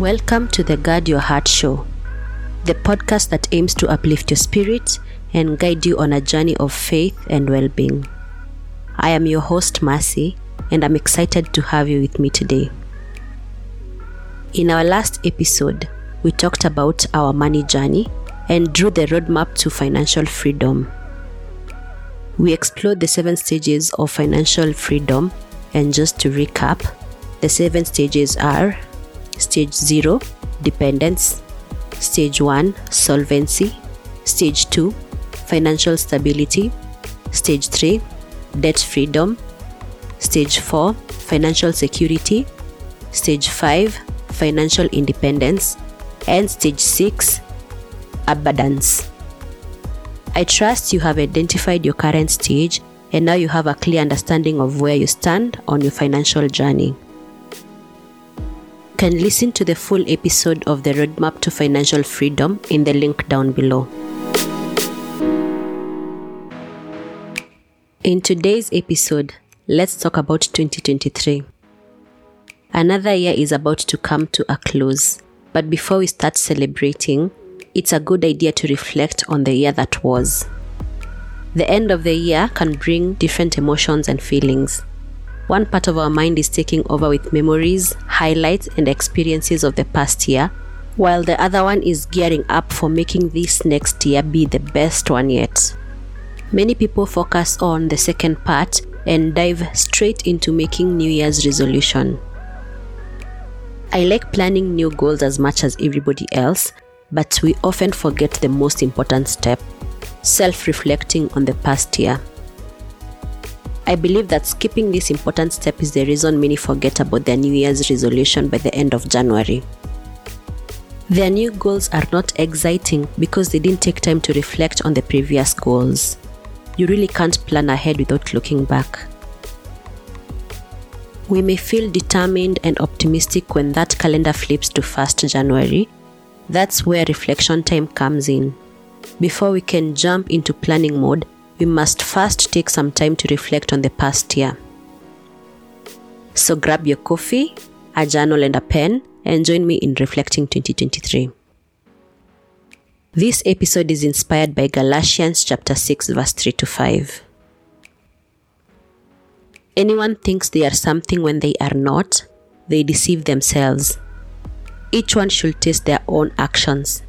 Welcome to the Guard Your Heart Show, the podcast that aims to uplift your spirit and guide you on a journey of faith and well being. I am your host, Mercy, and I'm excited to have you with me today. In our last episode, we talked about our money journey and drew the roadmap to financial freedom. We explored the seven stages of financial freedom, and just to recap, the seven stages are Stage 0 Dependence, Stage 1 Solvency, Stage 2 Financial Stability, Stage 3 Debt Freedom, Stage 4 Financial Security, Stage 5 Financial Independence, and Stage 6 Abundance. I trust you have identified your current stage and now you have a clear understanding of where you stand on your financial journey can listen to the full episode of the Roadmap to Financial Freedom in the link down below. In today's episode, let's talk about 2023. Another year is about to come to a close, but before we start celebrating, it's a good idea to reflect on the year that was. The end of the year can bring different emotions and feelings. One part of our mind is taking over with memories, highlights, and experiences of the past year, while the other one is gearing up for making this next year be the best one yet. Many people focus on the second part and dive straight into making New Year's resolution. I like planning new goals as much as everybody else, but we often forget the most important step self reflecting on the past year. I believe that skipping this important step is the reason many forget about their New Year's resolution by the end of January. Their new goals are not exciting because they didn't take time to reflect on the previous goals. You really can't plan ahead without looking back. We may feel determined and optimistic when that calendar flips to 1st January. That's where reflection time comes in. Before we can jump into planning mode, we must first take some time to reflect on the past year. So grab your coffee, a journal, and a pen, and join me in reflecting 2023. This episode is inspired by Galatians chapter 6 verse 3 to 5. Anyone thinks they are something when they are not, they deceive themselves. Each one should test their own actions.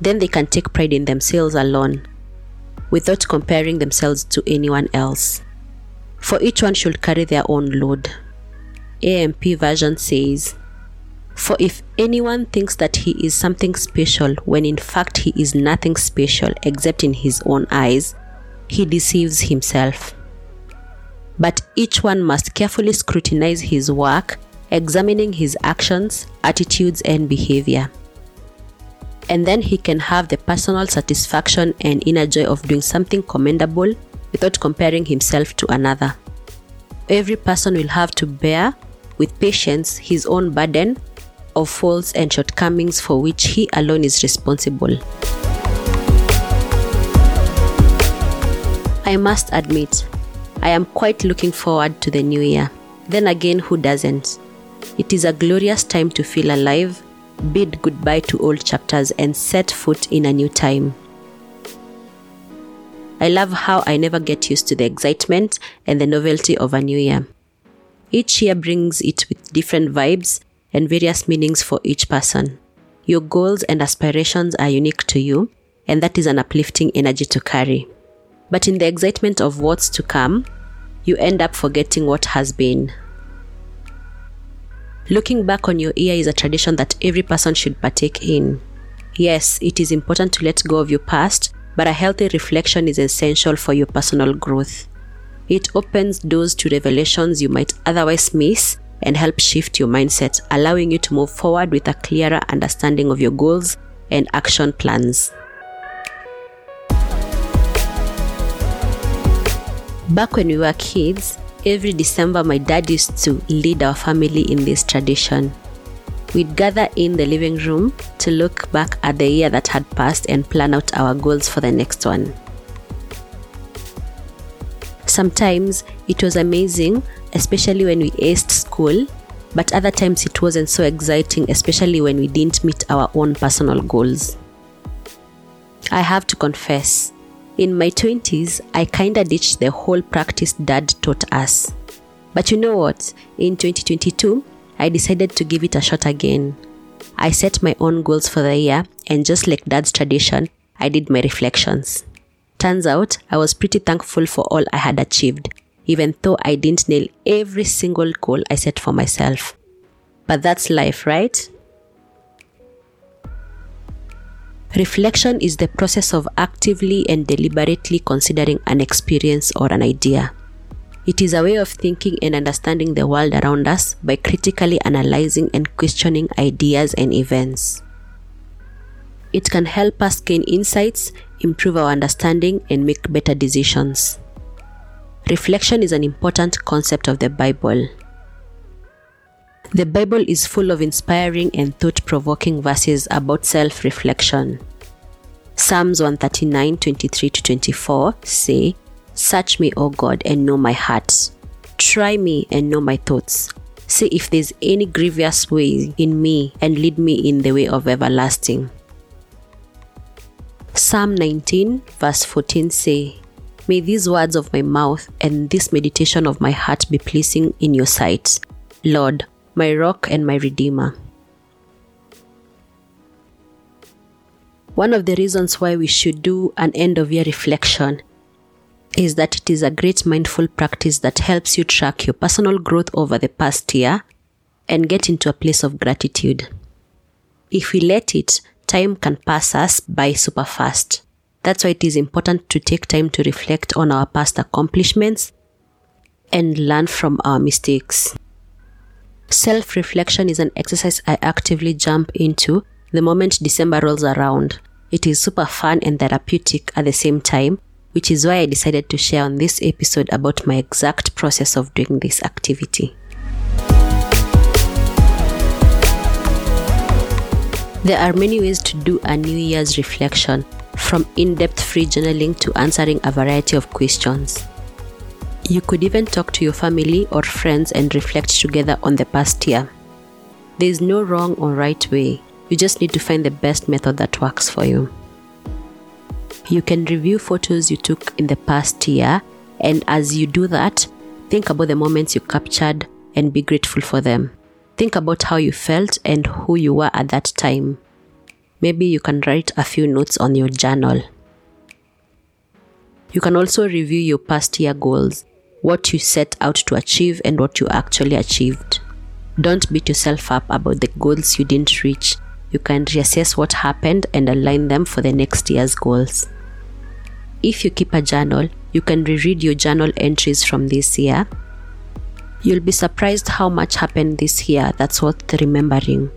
Then they can take pride in themselves alone without comparing themselves to anyone else. For each one should carry their own load. AMP version says, For if anyone thinks that he is something special when in fact he is nothing special except in his own eyes, he deceives himself. But each one must carefully scrutinize his work, examining his actions, attitudes, and behavior and then he can have the personal satisfaction and inner joy of doing something commendable without comparing himself to another. Every person will have to bear with patience his own burden of faults and shortcomings for which he alone is responsible. I must admit, I am quite looking forward to the new year. Then again, who doesn't? It is a glorious time to feel alive bid goodbye to old chapters and set foot in a new time. I love how I never get used to the excitement and the novelty of a new year. Each year brings it with different vibes and various meanings for each person. Your goals and aspirations are unique to you, and that is an uplifting energy to carry. But in the excitement of what's to come, you end up forgetting what has been. Looking back on your year is a tradition that every person should partake in. Yes, it is important to let go of your past, but a healthy reflection is essential for your personal growth. It opens doors to revelations you might otherwise miss and help shift your mindset, allowing you to move forward with a clearer understanding of your goals and action plans. Back when we were kids, Every December, my dad used to lead our family in this tradition. We'd gather in the living room to look back at the year that had passed and plan out our goals for the next one. Sometimes it was amazing, especially when we aced school, but other times it wasn't so exciting, especially when we didn't meet our own personal goals. I have to confess, in my 20s, I kinda ditched the whole practice dad taught us. But you know what? In 2022, I decided to give it a shot again. I set my own goals for the year, and just like dad's tradition, I did my reflections. Turns out, I was pretty thankful for all I had achieved, even though I didn't nail every single goal I set for myself. But that's life, right? Reflection is the process of actively and deliberately considering an experience or an idea. It is a way of thinking and understanding the world around us by critically analyzing and questioning ideas and events. It can help us gain insights, improve our understanding, and make better decisions. Reflection is an important concept of the Bible. The Bible is full of inspiring and thought provoking verses about self reflection. Psalms 139 23 24 say, Search me, O God, and know my heart. Try me and know my thoughts. See if there's any grievous way in me, and lead me in the way of everlasting. Psalm 19, verse 14 say, May these words of my mouth and this meditation of my heart be pleasing in your sight, Lord, my rock and my redeemer. One of the reasons why we should do an end of year reflection is that it is a great mindful practice that helps you track your personal growth over the past year and get into a place of gratitude. If we let it, time can pass us by super fast. That's why it is important to take time to reflect on our past accomplishments and learn from our mistakes. Self reflection is an exercise I actively jump into the moment December rolls around. It is super fun and therapeutic at the same time which is why I decided to share on this episode about my exact process of doing this activity. There are many ways to do a New Year's reflection, from in depth free journaling to answering a variety of questions. You could even talk to your family or friends and reflect together on the past year. There is no wrong or right way, you just need to find the best method that works for you. You can review photos you took in the past year, and as you do that, think about the moments you captured and be grateful for them. Think about how you felt and who you were at that time. Maybe you can write a few notes on your journal. You can also review your past year goals, what you set out to achieve and what you actually achieved. Don't beat yourself up about the goals you didn't reach. You can reassess what happened and align them for the next year's goals. If you keep a journal, you can reread your journal entries from this year. You'll be surprised how much happened this year that's worth remembering.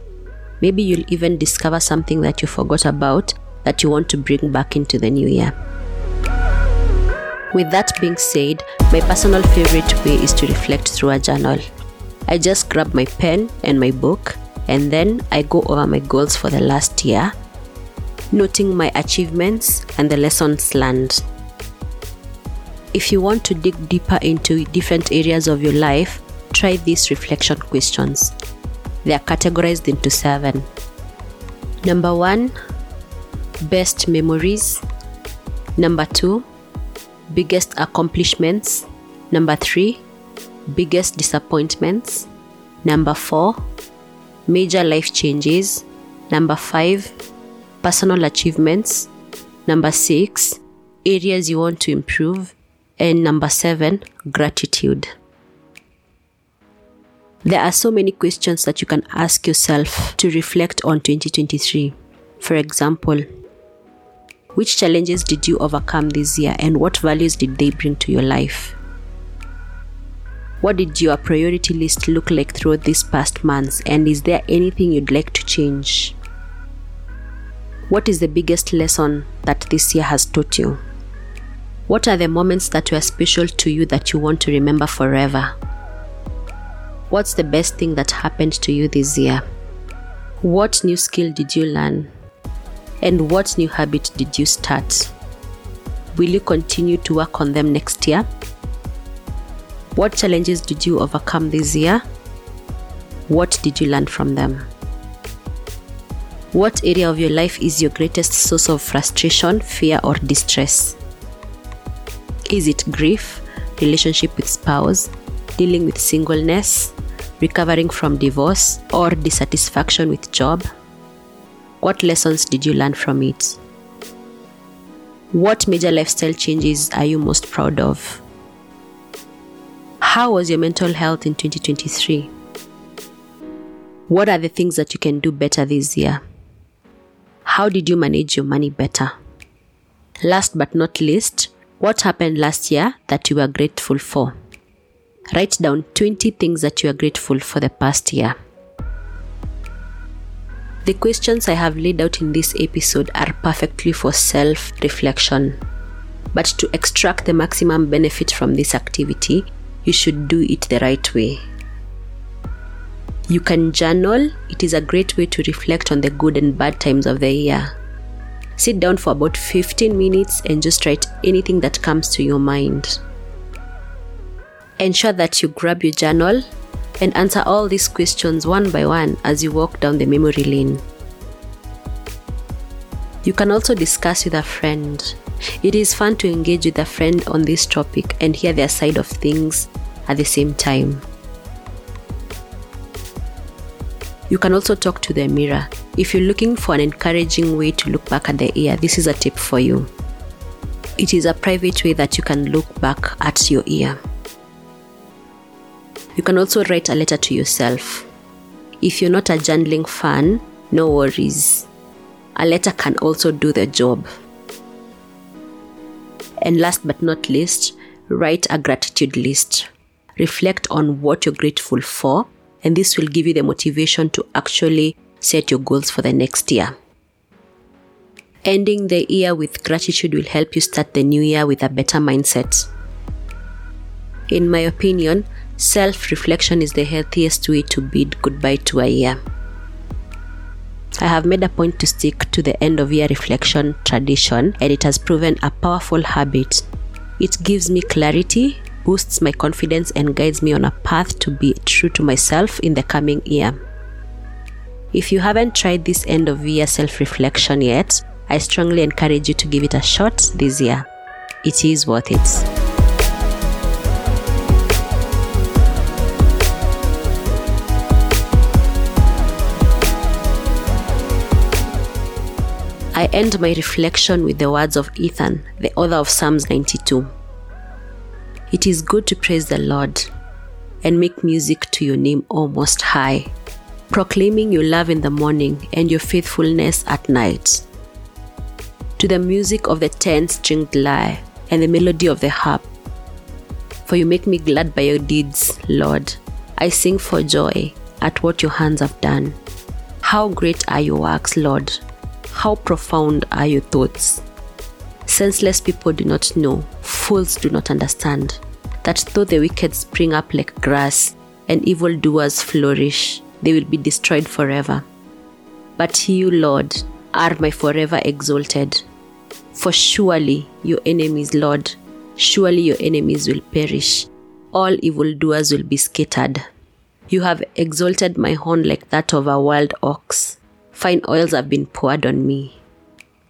Maybe you'll even discover something that you forgot about that you want to bring back into the new year. With that being said, my personal favorite way is to reflect through a journal. I just grab my pen and my book, and then I go over my goals for the last year noting my achievements and the lessons learned. If you want to dig deeper into different areas of your life, try these reflection questions. They are categorized into seven. Number one, best memories. Number two, biggest accomplishments. Number three, biggest disappointments. Number four, major life changes. Number five, personal achievements. Number six, areas you want to improve. And number seven, gratitude. There are so many questions that you can ask yourself to reflect on 2023. For example, which challenges did you overcome this year and what values did they bring to your life? What did your priority list look like throughout these past months and is there anything you'd like to change? What is the biggest lesson that this year has taught you? What are the moments that were special to you that you want to remember forever? What's the best thing that happened to you this year? What new skill did you learn? And what new habit did you start? Will you continue to work on them next year? What challenges did you overcome this year? What did you learn from them? What area of your life is your greatest source of frustration, fear, or distress? Is it grief, relationship with spouse, dealing with singleness, recovering from divorce, or dissatisfaction with job? What lessons did you learn from it? What major lifestyle changes are you most proud of? How was your mental health in 2023? What are the things that you can do better this year? How did you manage your money better? Last but not least, what happened last year that you were grateful for? Write down 20 things that you are grateful for the past year. The questions I have laid out in this episode are perfectly for self reflection. But to extract the maximum benefit from this activity, you should do it the right way. You can journal, it is a great way to reflect on the good and bad times of the year. Sit down for about 15 minutes and just write anything that comes to your mind. Ensure that you grab your journal and answer all these questions one by one as you walk down the memory lane. You can also discuss with a friend. It is fun to engage with a friend on this topic and hear their side of things at the same time. You can also talk to the mirror. If you're looking for an encouraging way to look back at the year, this is a tip for you. It is a private way that you can look back at your year. You can also write a letter to yourself. If you're not a journaling fan, no worries. A letter can also do the job. And last but not least, write a gratitude list. Reflect on what you're grateful for, and this will give you the motivation to actually set your goals for the next year. Ending the year with gratitude will help you start the new year with a better mindset. In my opinion, self reflection is the healthiest way to bid goodbye to a year. I have made a point to stick to the end of year reflection tradition, and it has proven a powerful habit. It gives me clarity, boosts my confidence, and guides me on a path to be true to myself in the coming year. If you haven't tried this end of year self reflection yet, I strongly encourage you to give it a shot this year. It is worth it. I end my reflection with the words of Ethan, the author of Psalms 92. It is good to praise the Lord and make music to your name, O Most High, proclaiming your love in the morning and your faithfulness at night. To the music of the ten stringed lyre and the melody of the harp. For you make me glad by your deeds, Lord. I sing for joy at what your hands have done. How great are your works, Lord! How profound are your thoughts? Senseless people do not know, fools do not understand, that though the wicked spring up like grass and evildoers flourish, they will be destroyed forever. But you, Lord, are my forever exalted. For surely your enemies, Lord, surely your enemies will perish. All evildoers will be scattered. You have exalted my horn like that of a wild ox fine oils have been poured on me.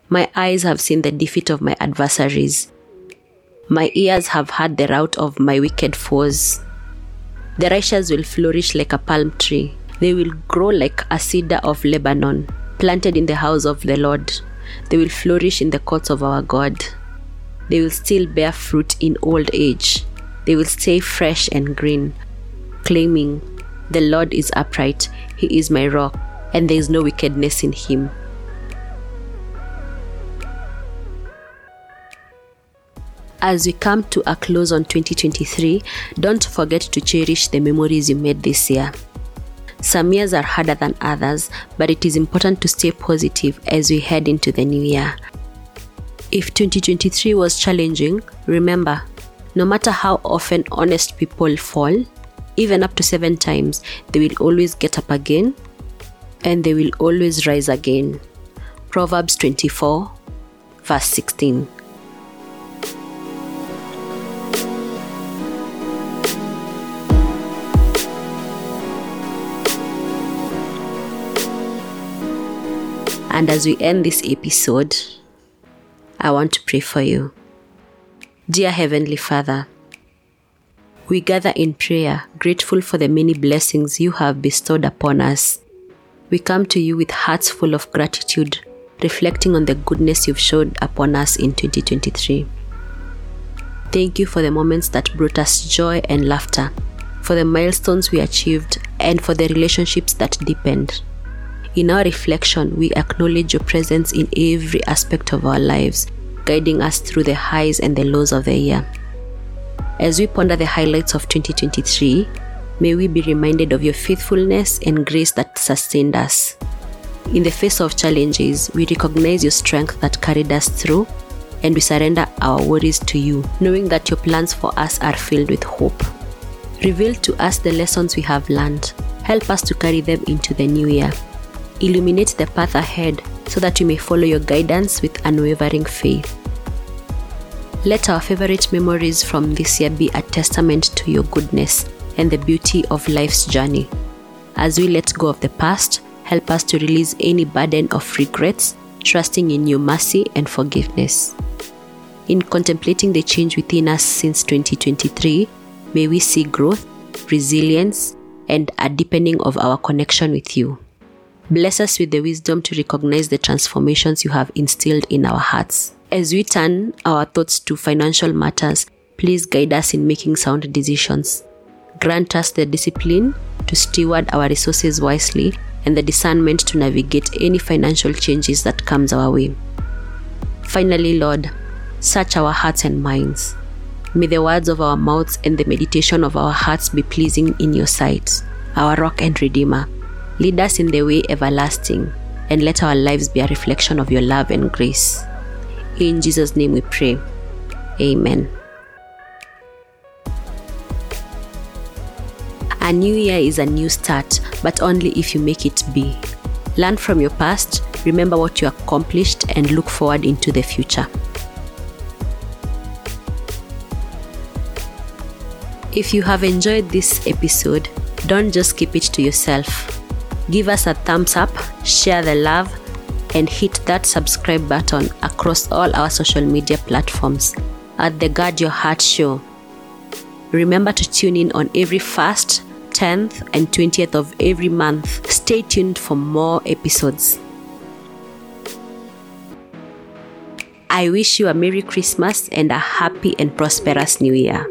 My eyes have seen the defeat of my adversaries. My ears have heard the rout of my wicked foes. The righteous will flourish like a palm tree. They will grow like a cedar of Lebanon, planted in the house of the Lord. They will flourish in the courts of our God. They will still bear fruit in old age. They will stay fresh and green, claiming, The Lord is upright, He is my rock and there is no wickedness in him. As we come to a close on 2023, don't forget to cherish the memories you made this year. Some years are harder than others, but it is important to stay positive as we head into the new year. If 2023 was challenging, remember, no matter how often honest people fall, even up to seven times, they will always get up again and they will always rise again. Proverbs 24, verse 16. And as we end this episode, I want to pray for you. Dear Heavenly Father, we gather in prayer, grateful for the many blessings you have bestowed upon us we come to you with hearts full of gratitude, reflecting on the goodness you've showed upon us in 2023. Thank you for the moments that brought us joy and laughter, for the milestones we achieved, and for the relationships that deepened. In our reflection, we acknowledge your presence in every aspect of our lives, guiding us through the highs and the lows of the year. As we ponder the highlights of 2023, may we be reminded of your faithfulness and grace that sustained us. In the face of challenges, we recognize your strength that carried us through, and we surrender our worries to you, knowing that your plans for us are filled with hope. Reveal to us the lessons we have learned. Help us to carry them into the new year. Illuminate the path ahead so that we may follow your guidance with unwavering faith. Let our favorite memories from this year be a testament to your goodness and the beauty of life's journey. As we let go of the past, help us to release any burden of regrets, trusting in your mercy and forgiveness. In contemplating the change within us since 2023, may we see growth, resilience, and a deepening of our connection with you. Bless us with the wisdom to recognize the transformations you have instilled in our hearts. As we turn our thoughts to financial matters, please guide us in making sound decisions. Grant us the discipline to steward our resources wisely and the discernment to navigate any financial changes that comes our way. Finally, Lord, search our hearts and minds. May the words of our mouths and the meditation of our hearts be pleasing in your sight, our rock and redeemer. Lead us in the way everlasting, and let our lives be a reflection of your love and grace. In Jesus' name we pray. Amen. A new year is a new start, but only if you make it be. Learn from your past, remember what you accomplished, and look forward into the future. If you have enjoyed this episode, don't just keep it to yourself. Give us a thumbs up, share the love, and hit that subscribe button across all our social media platforms at the Guard Your Heart Show. Remember to tune in on every 1st, 10th, and 20th of every month. Stay tuned for more episodes. I wish you a Merry Christmas and a happy and prosperous New Year.